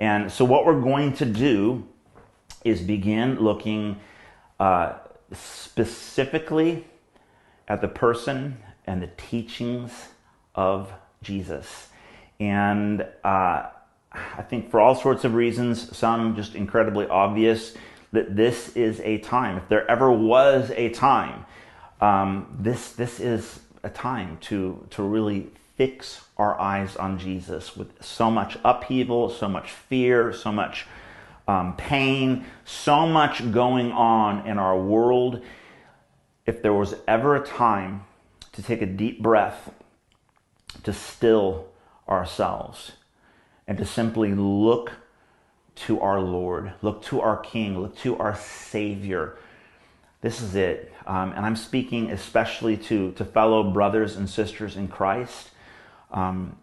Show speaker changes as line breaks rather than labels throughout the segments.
And so, what we're going to do is begin looking uh, specifically at the person and the teachings of Jesus. And uh, I think for all sorts of reasons, some just incredibly obvious, that this is a time. If there ever was a time, um, this this is a time to to really fix our eyes on Jesus with so much upheaval, so much fear, so much um, pain, so much going on in our world. If there was ever a time to take a deep breath, to still ourselves, and to simply look to our Lord, look to our King, look to our Savior. This is it. Um, and I'm speaking especially to, to fellow brothers and sisters in Christ. Um,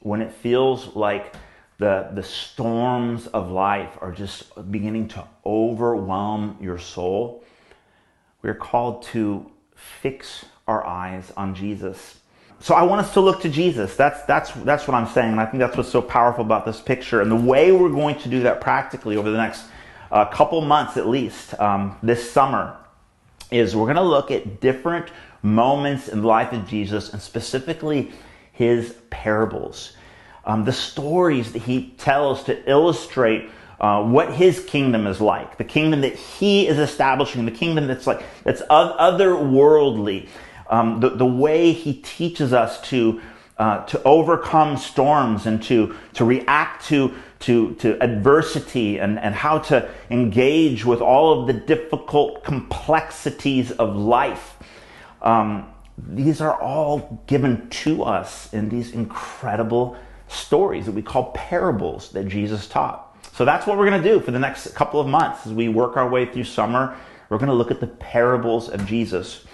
when it feels like the, the storms of life are just beginning to overwhelm your soul, we're called to fix our eyes on Jesus. So I want us to look to Jesus. That's that's that's what I'm saying, and I think that's what's so powerful about this picture. And the way we're going to do that practically over the next uh, couple months, at least um, this summer, is we're going to look at different moments in the life of Jesus, and specifically his parables, um, the stories that he tells to illustrate uh, what his kingdom is like, the kingdom that he is establishing, the kingdom that's like that's otherworldly um, the, the way he teaches us to, uh, to overcome storms and to, to react to, to, to adversity and, and how to engage with all of the difficult complexities of life. Um, these are all given to us in these incredible stories that we call parables that Jesus taught. So that's what we're going to do for the next couple of months as we work our way through summer. We're going to look at the parables of Jesus.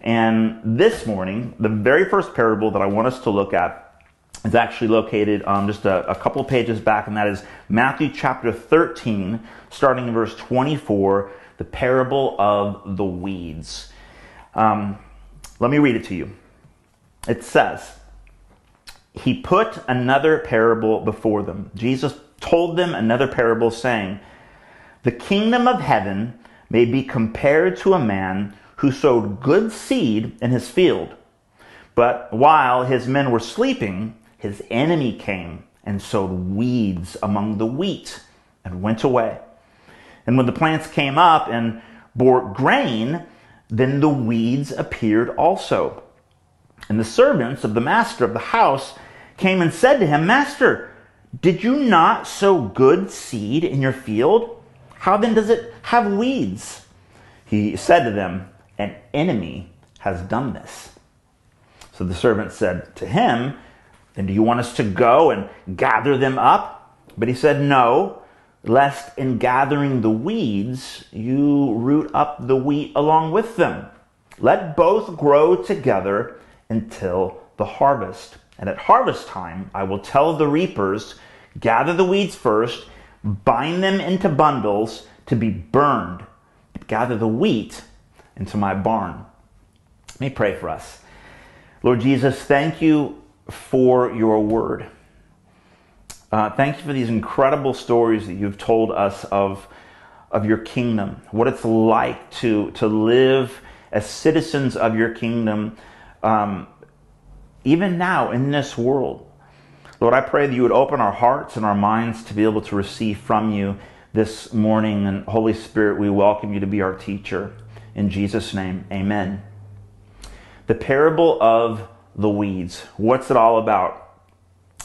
And this morning, the very first parable that I want us to look at is actually located um, just a, a couple pages back, and that is Matthew chapter 13, starting in verse 24, the parable of the weeds. Um, let me read it to you. It says, He put another parable before them. Jesus told them another parable, saying, The kingdom of heaven may be compared to a man who sowed good seed in his field. But while his men were sleeping, his enemy came and sowed weeds among the wheat and went away. And when the plants came up and bore grain, then the weeds appeared also. And the servants of the master of the house came and said to him, Master, did you not sow good seed in your field? How then does it have weeds? He said to them, an enemy has done this. So the servant said to him, Then do you want us to go and gather them up? But he said, No, lest in gathering the weeds you root up the wheat along with them. Let both grow together until the harvest. And at harvest time, I will tell the reapers, Gather the weeds first, bind them into bundles to be burned, gather the wheat into my barn. Let me pray for us. Lord Jesus, thank you for your word. Uh, thank you for these incredible stories that you've told us of, of your kingdom, what it's like to, to live as citizens of your kingdom, um, even now in this world. Lord, I pray that you would open our hearts and our minds to be able to receive from you this morning. And Holy Spirit, we welcome you to be our teacher. In Jesus' name, amen. The parable of the weeds. What's it all about?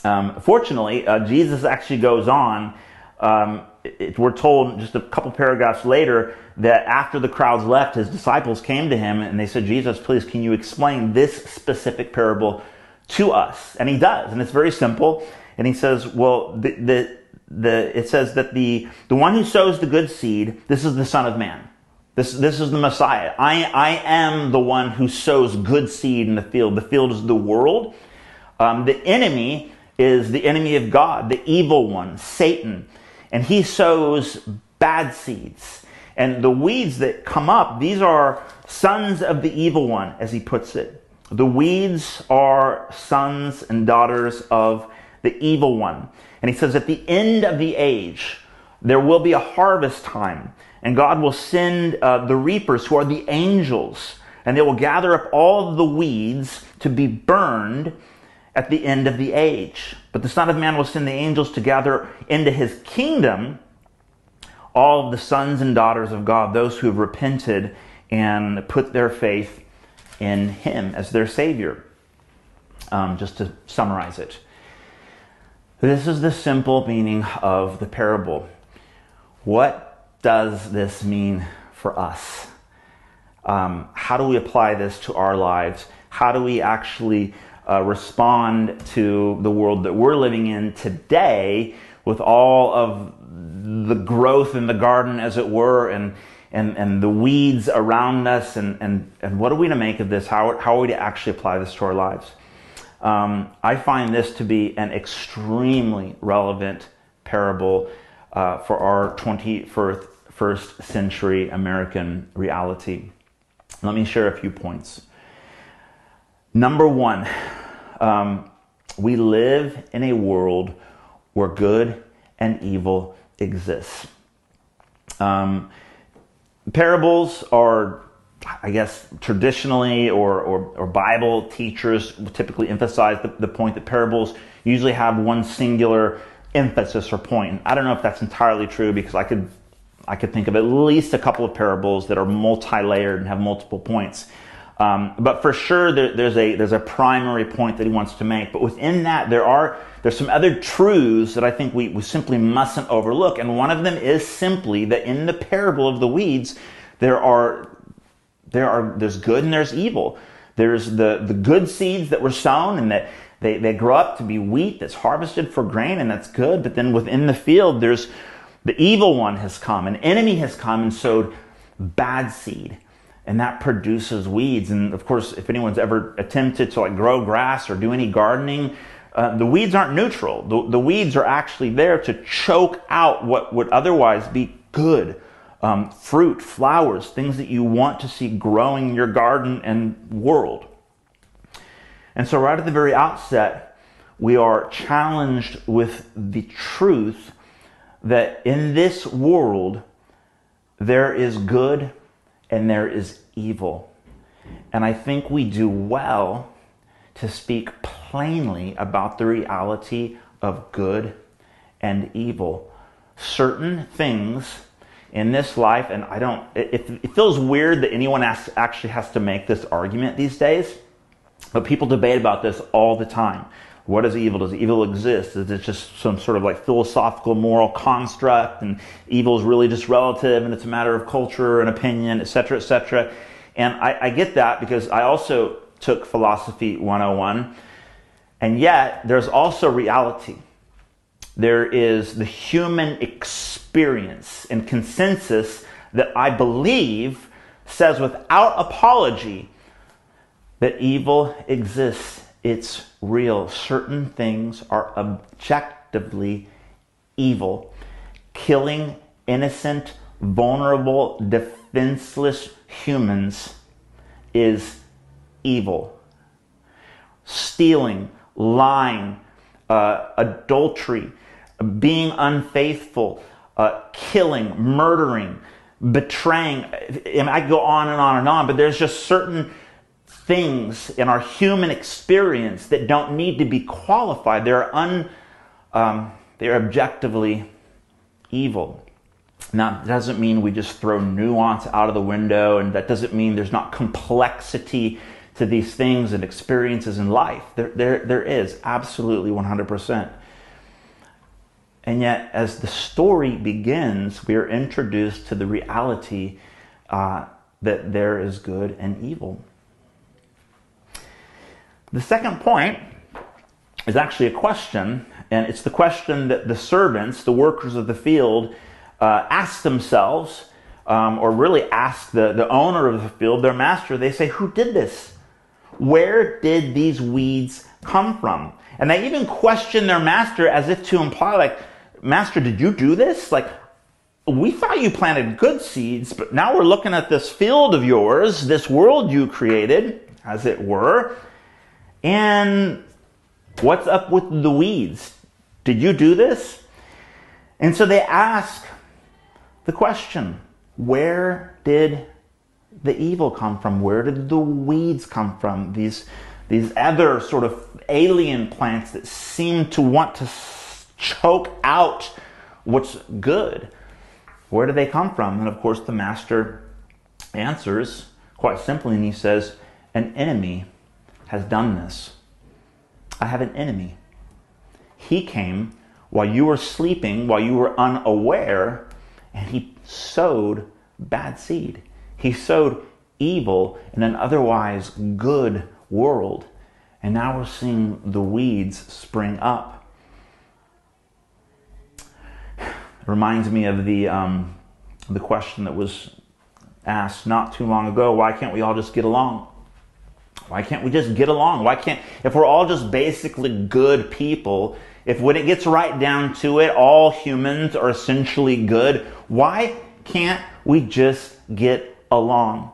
Um, fortunately, uh, Jesus actually goes on. Um, it, we're told just a couple paragraphs later that after the crowds left, his disciples came to him and they said, Jesus, please, can you explain this specific parable to us? And he does. And it's very simple. And he says, well, the, the, the, it says that the, the one who sows the good seed, this is the Son of Man. This, this is the Messiah. I, I am the one who sows good seed in the field. The field is the world. Um, the enemy is the enemy of God, the evil one, Satan. And he sows bad seeds. And the weeds that come up, these are sons of the evil one, as he puts it. The weeds are sons and daughters of the evil one. And he says, at the end of the age, there will be a harvest time, and God will send uh, the reapers, who are the angels, and they will gather up all the weeds to be burned at the end of the age. But the Son of Man will send the angels to gather into his kingdom all of the sons and daughters of God, those who have repented and put their faith in him as their Savior. Um, just to summarize it. This is the simple meaning of the parable. What does this mean for us? Um, how do we apply this to our lives? How do we actually uh, respond to the world that we're living in today with all of the growth in the garden, as it were, and and, and the weeds around us, and, and, and what are we to make of this? How, how are we to actually apply this to our lives? Um, I find this to be an extremely relevant parable uh, for our 21st century American reality. Let me share a few points. Number one, um, we live in a world where good and evil exists. Um, parables are I guess traditionally or, or, or, Bible teachers typically emphasize the, the, point that parables usually have one singular emphasis or point. I don't know if that's entirely true because I could I could think of at least a couple of parables that are multi-layered and have multiple points. Um, but for sure, there, there's a there's a primary point that he wants to make. But within that, there are there's some other truths that I think we, we simply mustn't overlook. And one of them is simply that in the parable of the weeds, there are there are, there's good and there's evil. There's the, the good seeds that were sown and that they, they grow up to be wheat that's harvested for grain and that's good. But then within the field, there's the evil one has come, an enemy has come and sowed bad seed. And that produces weeds. And of course, if anyone's ever attempted to like grow grass or do any gardening, uh, the weeds aren't neutral. The, the weeds are actually there to choke out what would otherwise be good um, fruit, flowers, things that you want to see growing in your garden and world. And so, right at the very outset, we are challenged with the truth that in this world there is good and there is evil. And I think we do well to speak plainly about the reality of good and evil. Certain things in this life, and I don't, it, it feels weird that anyone has, actually has to make this argument these days, but people debate about this all the time. What is evil? Does evil exist? Is it just some sort of like philosophical moral construct and evil is really just relative and it's a matter of culture and opinion, et cetera, et cetera? And I, I get that because I also took philosophy 101. And yet, there's also reality there is the human experience and consensus that I believe says without apology that evil exists. It's real. Certain things are objectively evil. Killing innocent, vulnerable, defenseless humans is evil. Stealing, lying, uh, adultery, being unfaithful, uh, killing, murdering, betraying. I go on and on and on, but there's just certain things in our human experience that don't need to be qualified. They're un, um, they're objectively evil. Now, that doesn't mean we just throw nuance out of the window, and that doesn't mean there's not complexity to these things and experiences in life. There, there, there is, absolutely 100%. And yet, as the story begins, we are introduced to the reality uh, that there is good and evil. The second point is actually a question, and it's the question that the servants, the workers of the field, uh, ask themselves, um, or really ask the, the owner of the field, their master. They say, Who did this? Where did these weeds come from? And they even question their master as if to imply, like, Master, did you do this? Like, we thought you planted good seeds, but now we're looking at this field of yours, this world you created, as it were. And what's up with the weeds? Did you do this? And so they ask the question where did the evil come from? Where did the weeds come from? These, these other sort of alien plants that seem to want to choke out what's good. Where do they come from? And of course, the master answers quite simply and he says, An enemy has done this. I have an enemy. He came while you were sleeping, while you were unaware, and he sowed bad seed. He sowed evil in an otherwise good world. And now we're seeing the weeds spring up. It reminds me of the, um, the question that was asked not too long ago why can't we all just get along? Why can't we just get along? Why can't, if we're all just basically good people, if when it gets right down to it, all humans are essentially good, why can't we just get along?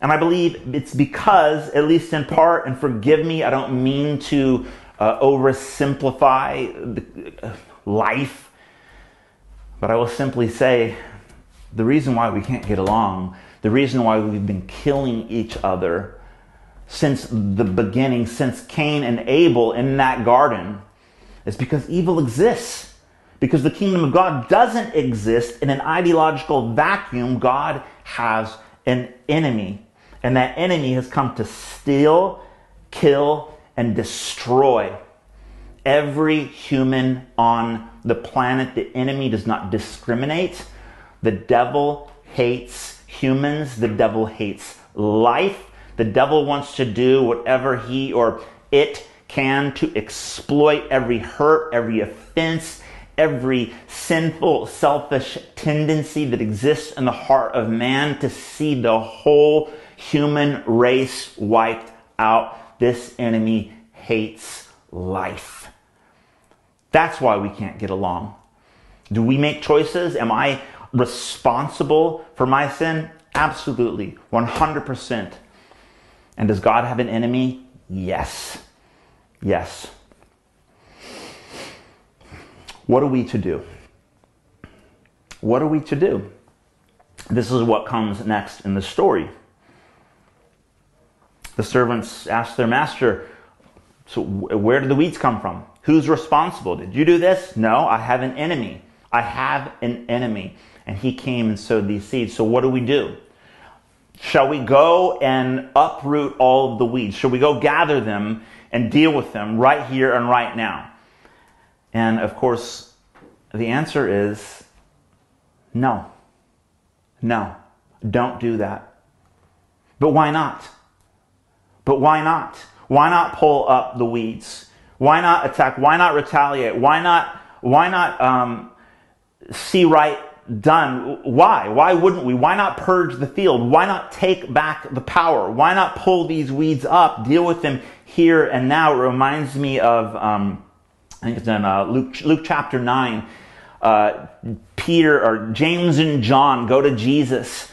And I believe it's because, at least in part, and forgive me, I don't mean to uh, oversimplify uh, life, but I will simply say the reason why we can't get along, the reason why we've been killing each other since the beginning, since Cain and Abel in that garden, is because evil exists. Because the kingdom of God doesn't exist in an ideological vacuum. God has an enemy. And that enemy has come to steal, kill, and destroy every human on the planet. The enemy does not discriminate. The devil hates humans. The devil hates life. The devil wants to do whatever he or it can to exploit every hurt, every offense, every sinful, selfish tendency that exists in the heart of man to see the whole human race wiped out. This enemy hates life. That's why we can't get along. Do we make choices? Am I responsible for my sin? Absolutely, 100%. And does God have an enemy? Yes. Yes. What are we to do? What are we to do? This is what comes next in the story. The servants ask their master, So, where did the weeds come from? Who's responsible? Did you do this? No, I have an enemy. I have an enemy. And he came and sowed these seeds. So, what do we do? Shall we go and uproot all of the weeds? Shall we go gather them and deal with them right here and right now? And of course, the answer is no. No, don't do that. But why not? But why not? Why not pull up the weeds? Why not attack? Why not retaliate? Why not? Why not um, see right done. Why? Why wouldn't we? Why not purge the field? Why not take back the power? Why not pull these weeds up, deal with them here and now? It reminds me of, um, I think it's in uh, Luke, Luke chapter 9. Uh, Peter or James and John go to Jesus.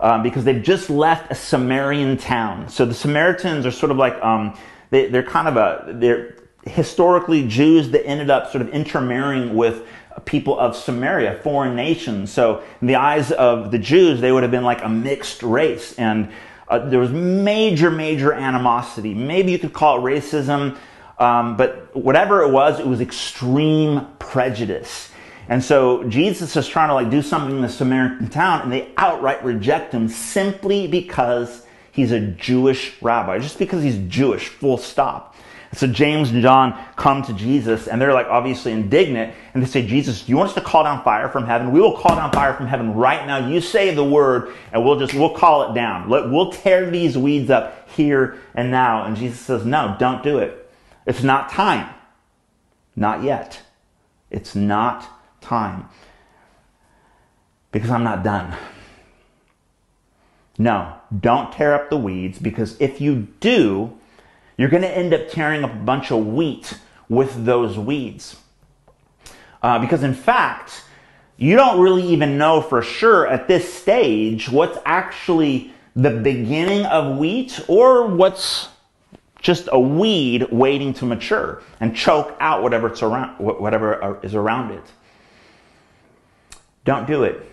Um, because they've just left a Samaritan town. So the Samaritans are sort of like um, they, are kind of a they're historically Jews that ended up sort of intermarrying with people of Samaria, foreign nations. So, in the eyes of the Jews, they would have been like a mixed race. And uh, there was major, major animosity. Maybe you could call it racism, um, but whatever it was, it was extreme prejudice. And so Jesus is trying to like do something in the Samaritan town, and they outright reject him simply because he's a Jewish rabbi, just because he's Jewish, full stop. So James and John come to Jesus and they're like obviously indignant and they say, Jesus, do you want us to call down fire from heaven? We will call down fire from heaven right now. You say the word and we'll just, we'll call it down. We'll tear these weeds up here and now. And Jesus says, no, don't do it. It's not time. Not yet. It's not time. Because I'm not done. No, don't tear up the weeds because if you do, you're going to end up tearing up a bunch of wheat with those weeds. Uh, because in fact, you don't really even know for sure at this stage what's actually the beginning of wheat or what's just a weed waiting to mature and choke out whatever, it's around, whatever is around it. Don't do it.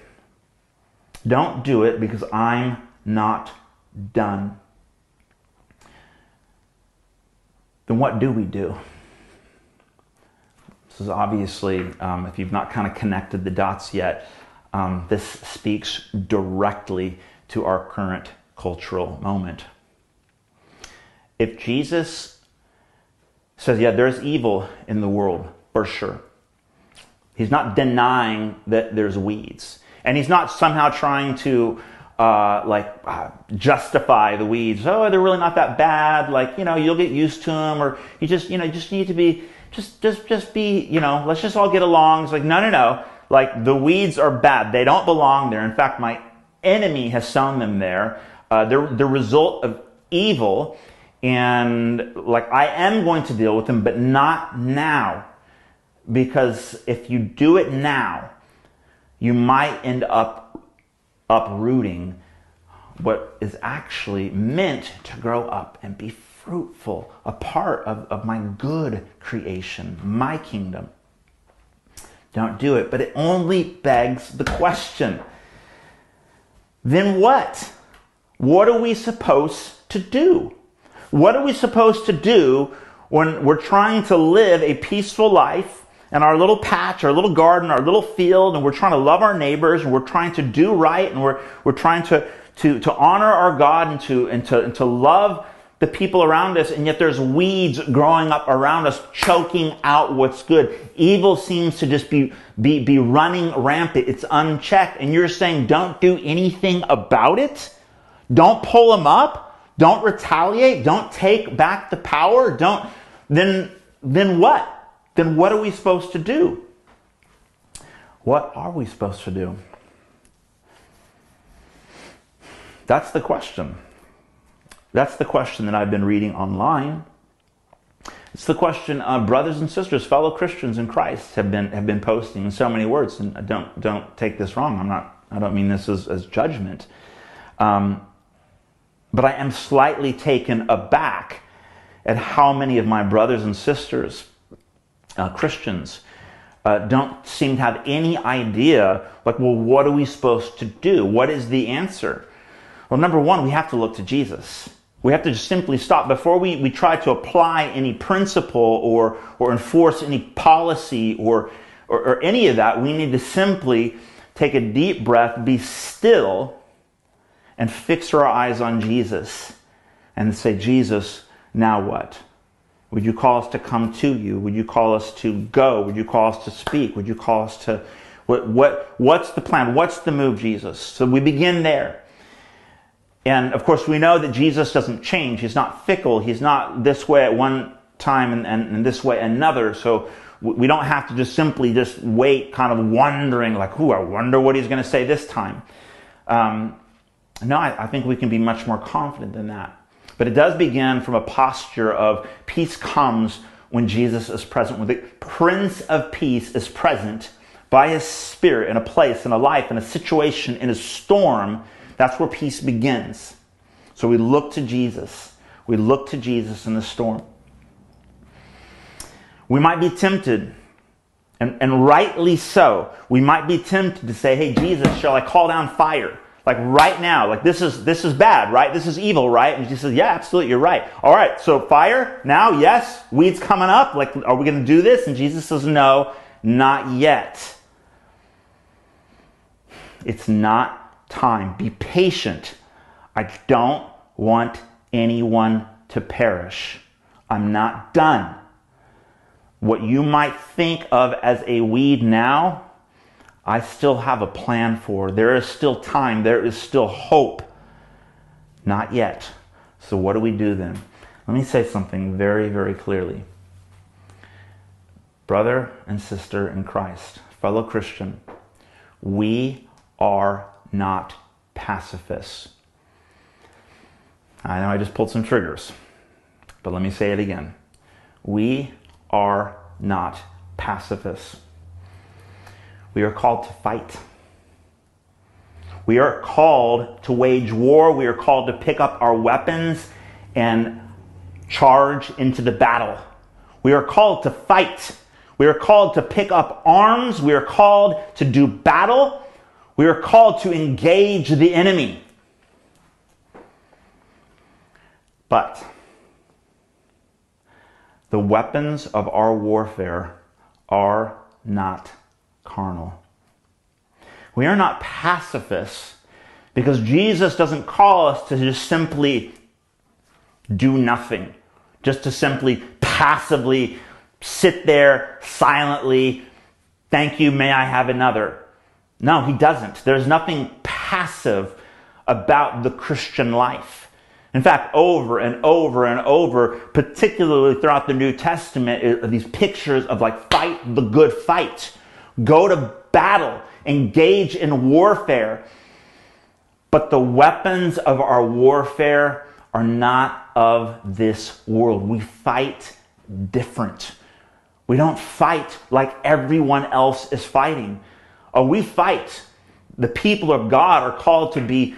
Don't do it because I'm not done. Then what do we do? This is obviously, um, if you've not kind of connected the dots yet, um, this speaks directly to our current cultural moment. If Jesus says, yeah, there's evil in the world, for sure. He's not denying that there's weeds. And he's not somehow trying to uh, like uh, justify the weeds. Oh, they're really not that bad. Like you know, you'll get used to them, or you just you know just need to be just just just be you know. Let's just all get along. It's like no no no. Like the weeds are bad. They don't belong there. In fact, my enemy has sown them there. Uh, they're the result of evil, and like I am going to deal with them, but not now, because if you do it now, you might end up uprooting what is actually meant to grow up and be fruitful, a part of, of my good creation, my kingdom. Don't do it. But it only begs the question then what? What are we supposed to do? What are we supposed to do when we're trying to live a peaceful life and our little patch, our little garden, our little field, and we're trying to love our neighbors, and we're trying to do right, and we're, we're trying to, to, to honor our God and to, and, to, and to love the people around us, and yet there's weeds growing up around us, choking out what's good. Evil seems to just be, be, be running rampant. It's unchecked. And you're saying, don't do anything about it? Don't pull them up? Don't retaliate? Don't take back the power? Don't, then, then what? Then what are we supposed to do? What are we supposed to do? That's the question. That's the question that I've been reading online. It's the question uh, brothers and sisters, fellow Christians in Christ have been have been posting in so many words. And don't don't take this wrong. I'm not. I don't mean this as, as judgment. Um, but I am slightly taken aback at how many of my brothers and sisters uh, Christians uh, don't seem to have any idea, like, well, what are we supposed to do? What is the answer? Well, number one, we have to look to Jesus. We have to just simply stop before we, we try to apply any principle or, or enforce any policy or, or, or any of that. We need to simply take a deep breath, be still, and fix our eyes on Jesus and say, Jesus, now what? Would you call us to come to you? Would you call us to go? Would you call us to speak? Would you call us to what what what's the plan? What's the move, Jesus? So we begin there. And of course we know that Jesus doesn't change. He's not fickle. He's not this way at one time and, and, and this way another. So we don't have to just simply just wait, kind of wondering, like, "Who? I wonder what he's going to say this time." Um, no, I, I think we can be much more confident than that. But it does begin from a posture of peace comes when Jesus is present, when the Prince of Peace is present by his Spirit in a place, in a life, in a situation, in a storm. That's where peace begins. So we look to Jesus. We look to Jesus in the storm. We might be tempted, and, and rightly so, we might be tempted to say, Hey, Jesus, shall I call down fire? Like right now, like this is this is bad, right? This is evil, right? And she says, Yeah, absolutely, you're right. All right, so fire now, yes, weeds coming up. Like, are we gonna do this? And Jesus says, No, not yet. It's not time. Be patient. I don't want anyone to perish. I'm not done. What you might think of as a weed now I still have a plan for. There is still time. There is still hope. Not yet. So, what do we do then? Let me say something very, very clearly. Brother and sister in Christ, fellow Christian, we are not pacifists. I know I just pulled some triggers, but let me say it again. We are not pacifists. We are called to fight. We are called to wage war. We are called to pick up our weapons and charge into the battle. We are called to fight. We are called to pick up arms. We are called to do battle. We are called to engage the enemy. But the weapons of our warfare are not carnal. We are not pacifists because Jesus doesn't call us to just simply do nothing, just to simply passively sit there silently, thank you, may I have another. No, he doesn't. There's nothing passive about the Christian life. In fact, over and over and over, particularly throughout the New Testament, these pictures of like fight the good fight, go to battle, engage in warfare. But the weapons of our warfare are not of this world. We fight different. We don't fight like everyone else is fighting. Or we fight. The people of God are called to be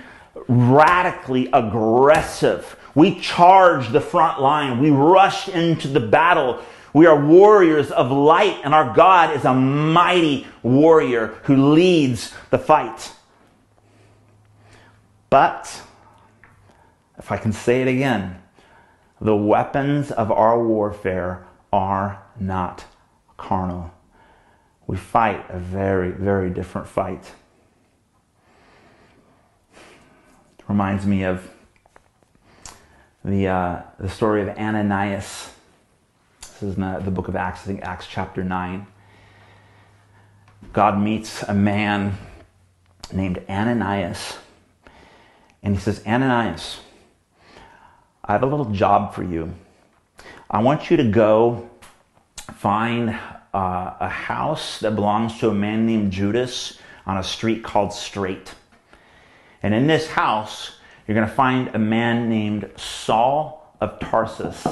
radically aggressive. We charge the front line. We rush into the battle. We are warriors of light, and our God is a mighty warrior who leads the fight. But, if I can say it again, the weapons of our warfare are not carnal. We fight a very, very different fight. It reminds me of the, uh, the story of Ananias. This is in the, the book of Acts, I think Acts chapter 9. God meets a man named Ananias. And he says, Ananias, I have a little job for you. I want you to go find uh, a house that belongs to a man named Judas on a street called Straight. And in this house, you're going to find a man named Saul of Tarsus.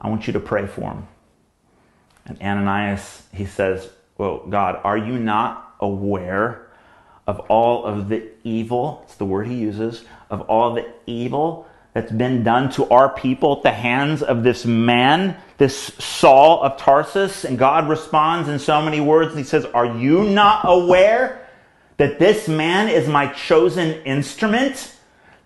I want you to pray for him. And Ananias, he says, Well, God, are you not aware of all of the evil? It's the word he uses, of all the evil that's been done to our people at the hands of this man, this Saul of Tarsus. And God responds in so many words. He says, Are you not aware that this man is my chosen instrument?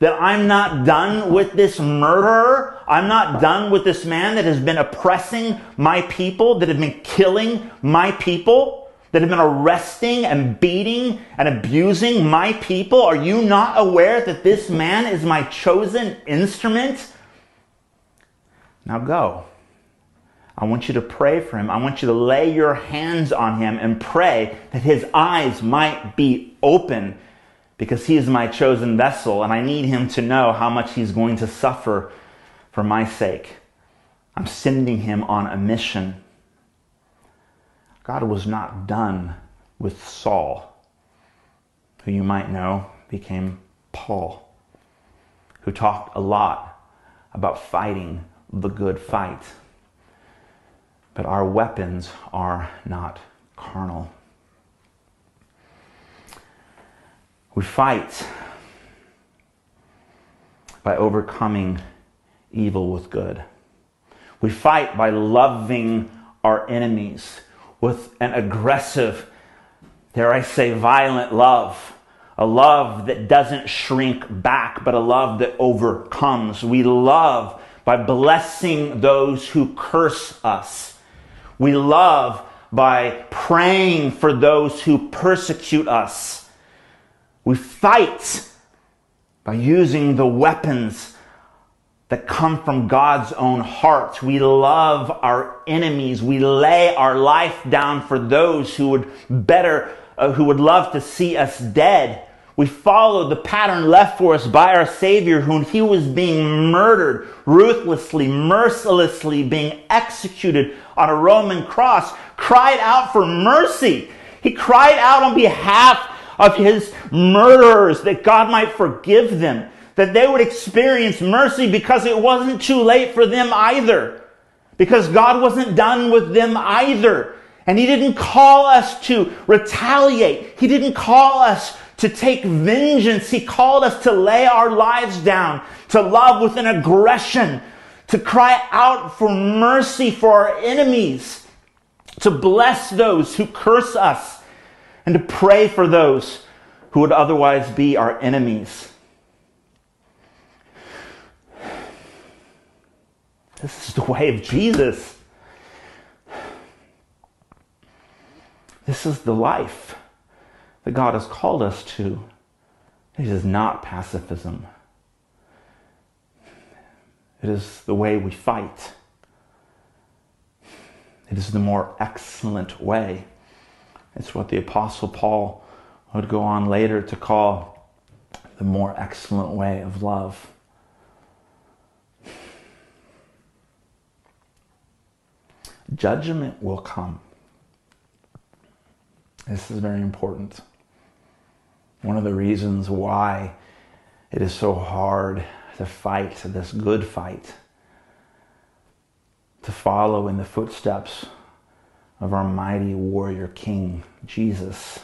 That I'm not done with this murderer. I'm not done with this man that has been oppressing my people, that have been killing my people, that have been arresting and beating and abusing my people. Are you not aware that this man is my chosen instrument? Now go. I want you to pray for him. I want you to lay your hands on him and pray that his eyes might be open because he is my chosen vessel and I need him to know how much he's going to suffer for my sake. I'm sending him on a mission. God was not done with Saul, who you might know became Paul, who talked a lot about fighting the good fight. But our weapons are not carnal. We fight by overcoming evil with good. We fight by loving our enemies with an aggressive, dare I say, violent love. A love that doesn't shrink back, but a love that overcomes. We love by blessing those who curse us. We love by praying for those who persecute us. We fight by using the weapons that come from God's own heart. We love our enemies. We lay our life down for those who would better, uh, who would love to see us dead. We follow the pattern left for us by our Savior, whom he was being murdered, ruthlessly, mercilessly being executed on a Roman cross, cried out for mercy. He cried out on behalf of his murderers that God might forgive them, that they would experience mercy because it wasn't too late for them either, because God wasn't done with them either. And he didn't call us to retaliate. He didn't call us to take vengeance. He called us to lay our lives down, to love with an aggression, to cry out for mercy for our enemies, to bless those who curse us, and to pray for those who would otherwise be our enemies. This is the way of Jesus. This is the life that God has called us to. It is not pacifism. It is the way we fight. It is the more excellent way. It's what the Apostle Paul would go on later to call the more excellent way of love. Judgment will come. This is very important. One of the reasons why it is so hard to fight this good fight, to follow in the footsteps of our mighty warrior king, Jesus,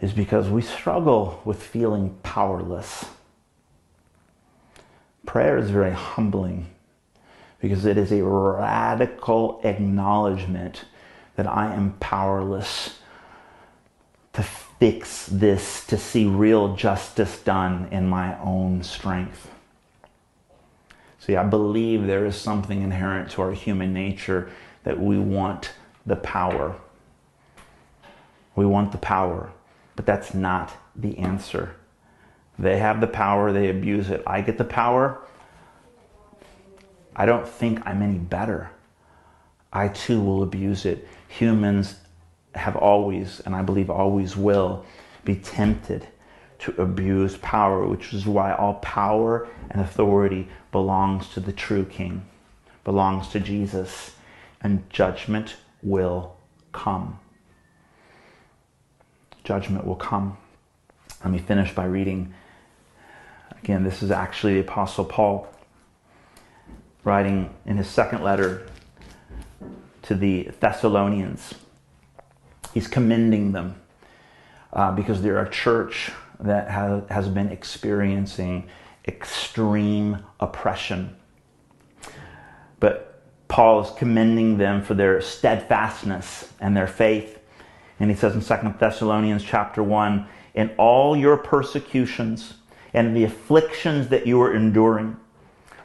is because we struggle with feeling powerless. Prayer is very humbling because it is a radical acknowledgement that I am powerless to fix this, to see real justice done in my own strength. See, I believe there is something inherent to our human nature that we want the power. We want the power, but that's not the answer. They have the power, they abuse it. I get the power, I don't think I'm any better. I too will abuse it. Humans have always, and I believe always will, be tempted to abuse power, which is why all power and authority belongs to the true King, belongs to Jesus, and judgment will come. Judgment will come. Let me finish by reading. Again, this is actually the Apostle Paul writing in his second letter to the Thessalonians. He's commending them uh, because they're a church that has, has been experiencing extreme oppression. Paul is commending them for their steadfastness and their faith. And he says in 2 Thessalonians chapter 1, in all your persecutions and the afflictions that you are enduring,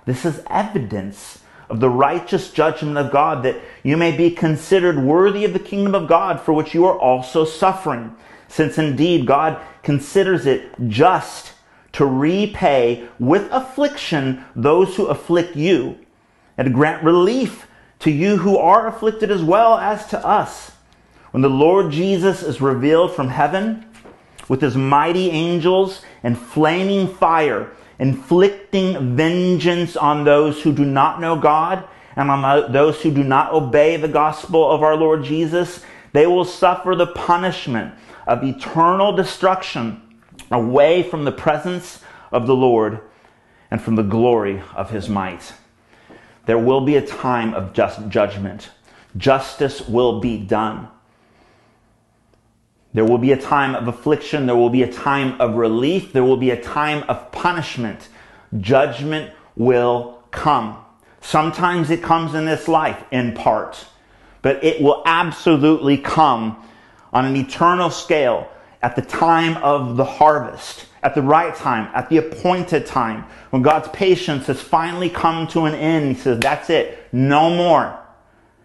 this is evidence of the righteous judgment of God that you may be considered worthy of the kingdom of God for which you are also suffering. Since indeed God considers it just to repay with affliction those who afflict you and to grant relief to you who are afflicted as well as to us. When the Lord Jesus is revealed from heaven with his mighty angels and flaming fire, inflicting vengeance on those who do not know God and on those who do not obey the gospel of our Lord Jesus, they will suffer the punishment of eternal destruction away from the presence of the Lord and from the glory of his might. There will be a time of just judgment. Justice will be done. There will be a time of affliction. There will be a time of relief. There will be a time of punishment. Judgment will come. Sometimes it comes in this life in part, but it will absolutely come on an eternal scale at the time of the harvest, at the right time, at the appointed time, when God's patience has finally come to an end. He says, That's it, no more.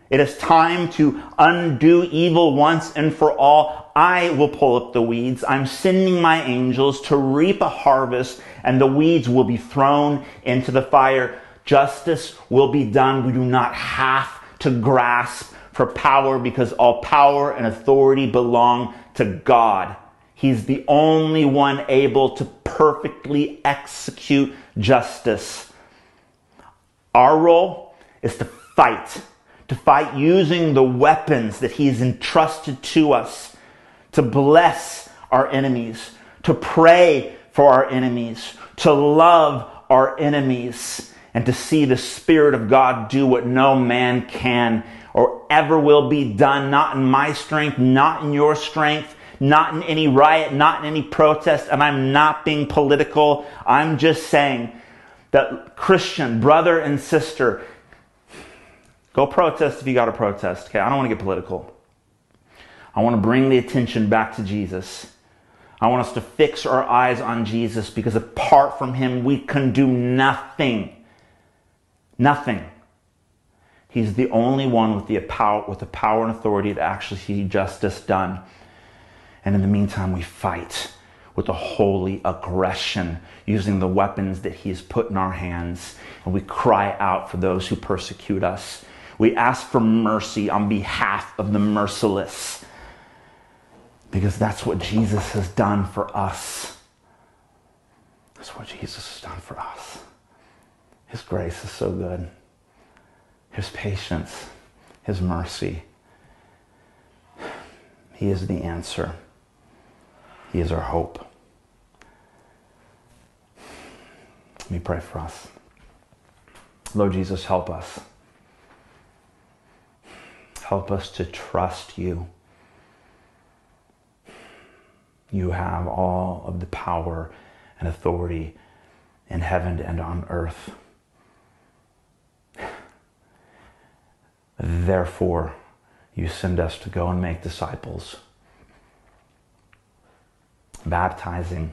It is time to undo evil once and for all. I will pull up the weeds. I'm sending my angels to reap a harvest, and the weeds will be thrown into the fire. Justice will be done. We do not have to grasp for power because all power and authority belong to God. He's the only one able to perfectly execute justice. Our role is to fight to fight using the weapons that He's entrusted to us, to bless our enemies, to pray for our enemies, to love our enemies, and to see the Spirit of God do what no man can or ever will be done, not in my strength, not in your strength, not in any riot, not in any protest, and I'm not being political. I'm just saying that Christian brother and sister, go protest if you got to protest. Okay, I don't want to get political. I want to bring the attention back to Jesus. I want us to fix our eyes on Jesus because apart from him, we can do nothing. Nothing. He's the only one with the power, with the power and authority to actually see justice done. And in the meantime, we fight with a holy aggression using the weapons that He has put in our hands. And we cry out for those who persecute us. We ask for mercy on behalf of the merciless because that's what Jesus has done for us. That's what Jesus has done for us. His grace is so good. His patience, His mercy. He is the answer. He is our hope. Let me pray for us. Lord Jesus, help us. Help us to trust you. You have all of the power and authority in heaven and on earth. Therefore, you send us to go and make disciples, baptizing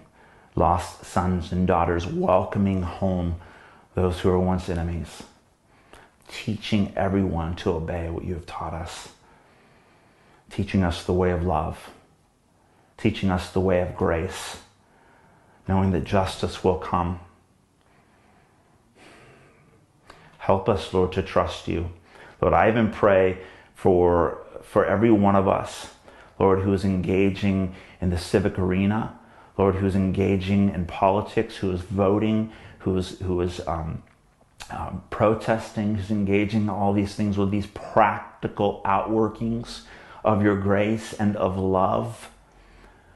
lost sons and daughters, welcoming home those who were once enemies, teaching everyone to obey what you have taught us, teaching us the way of love, teaching us the way of grace, knowing that justice will come. Help us, Lord, to trust you. Lord, I even pray for, for every one of us, Lord, who is engaging in the civic arena Lord, who's engaging in politics, who is voting, who is, who is um, um, protesting, who's engaging all these things with these practical outworkings of your grace and of love.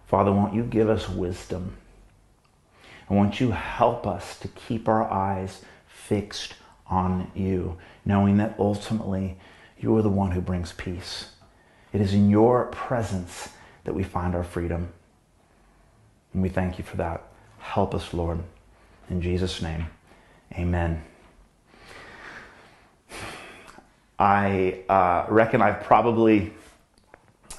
Father, won't you give us wisdom? And won't you help us to keep our eyes fixed on you, knowing that ultimately you are the one who brings peace. It is in your presence that we find our freedom. And we thank you for that. Help us, Lord. In Jesus' name, amen. I uh, reckon I've probably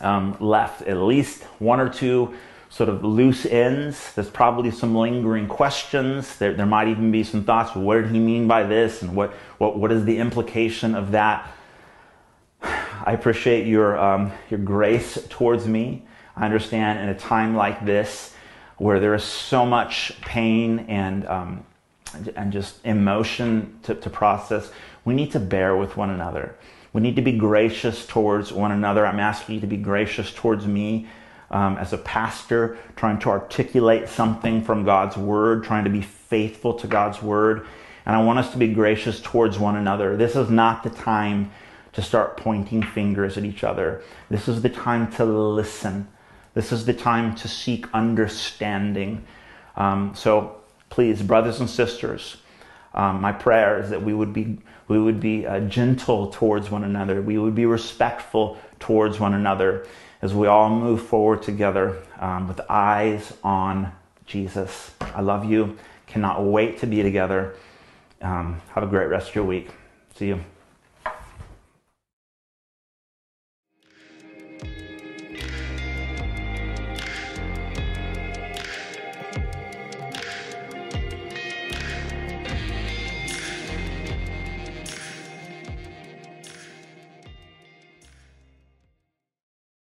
um, left at least one or two sort of loose ends. There's probably some lingering questions. There, there might even be some thoughts. What did he mean by this? And what, what, what is the implication of that? I appreciate your, um, your grace towards me. I understand in a time like this, where there is so much pain and um, and just emotion to, to process, we need to bear with one another. We need to be gracious towards one another. I'm asking you to be gracious towards me um, as a pastor, trying to articulate something from God's word, trying to be faithful to God's word. And I want us to be gracious towards one another. This is not the time to start pointing fingers at each other. This is the time to listen this is the time to seek understanding. Um, so please, brothers and sisters, um, my prayer is that we would be we would be uh, gentle towards one another. We would be respectful towards one another as we all move forward together um, with eyes on Jesus. I love you. Cannot wait to be together. Um, have a great rest of your week. See you.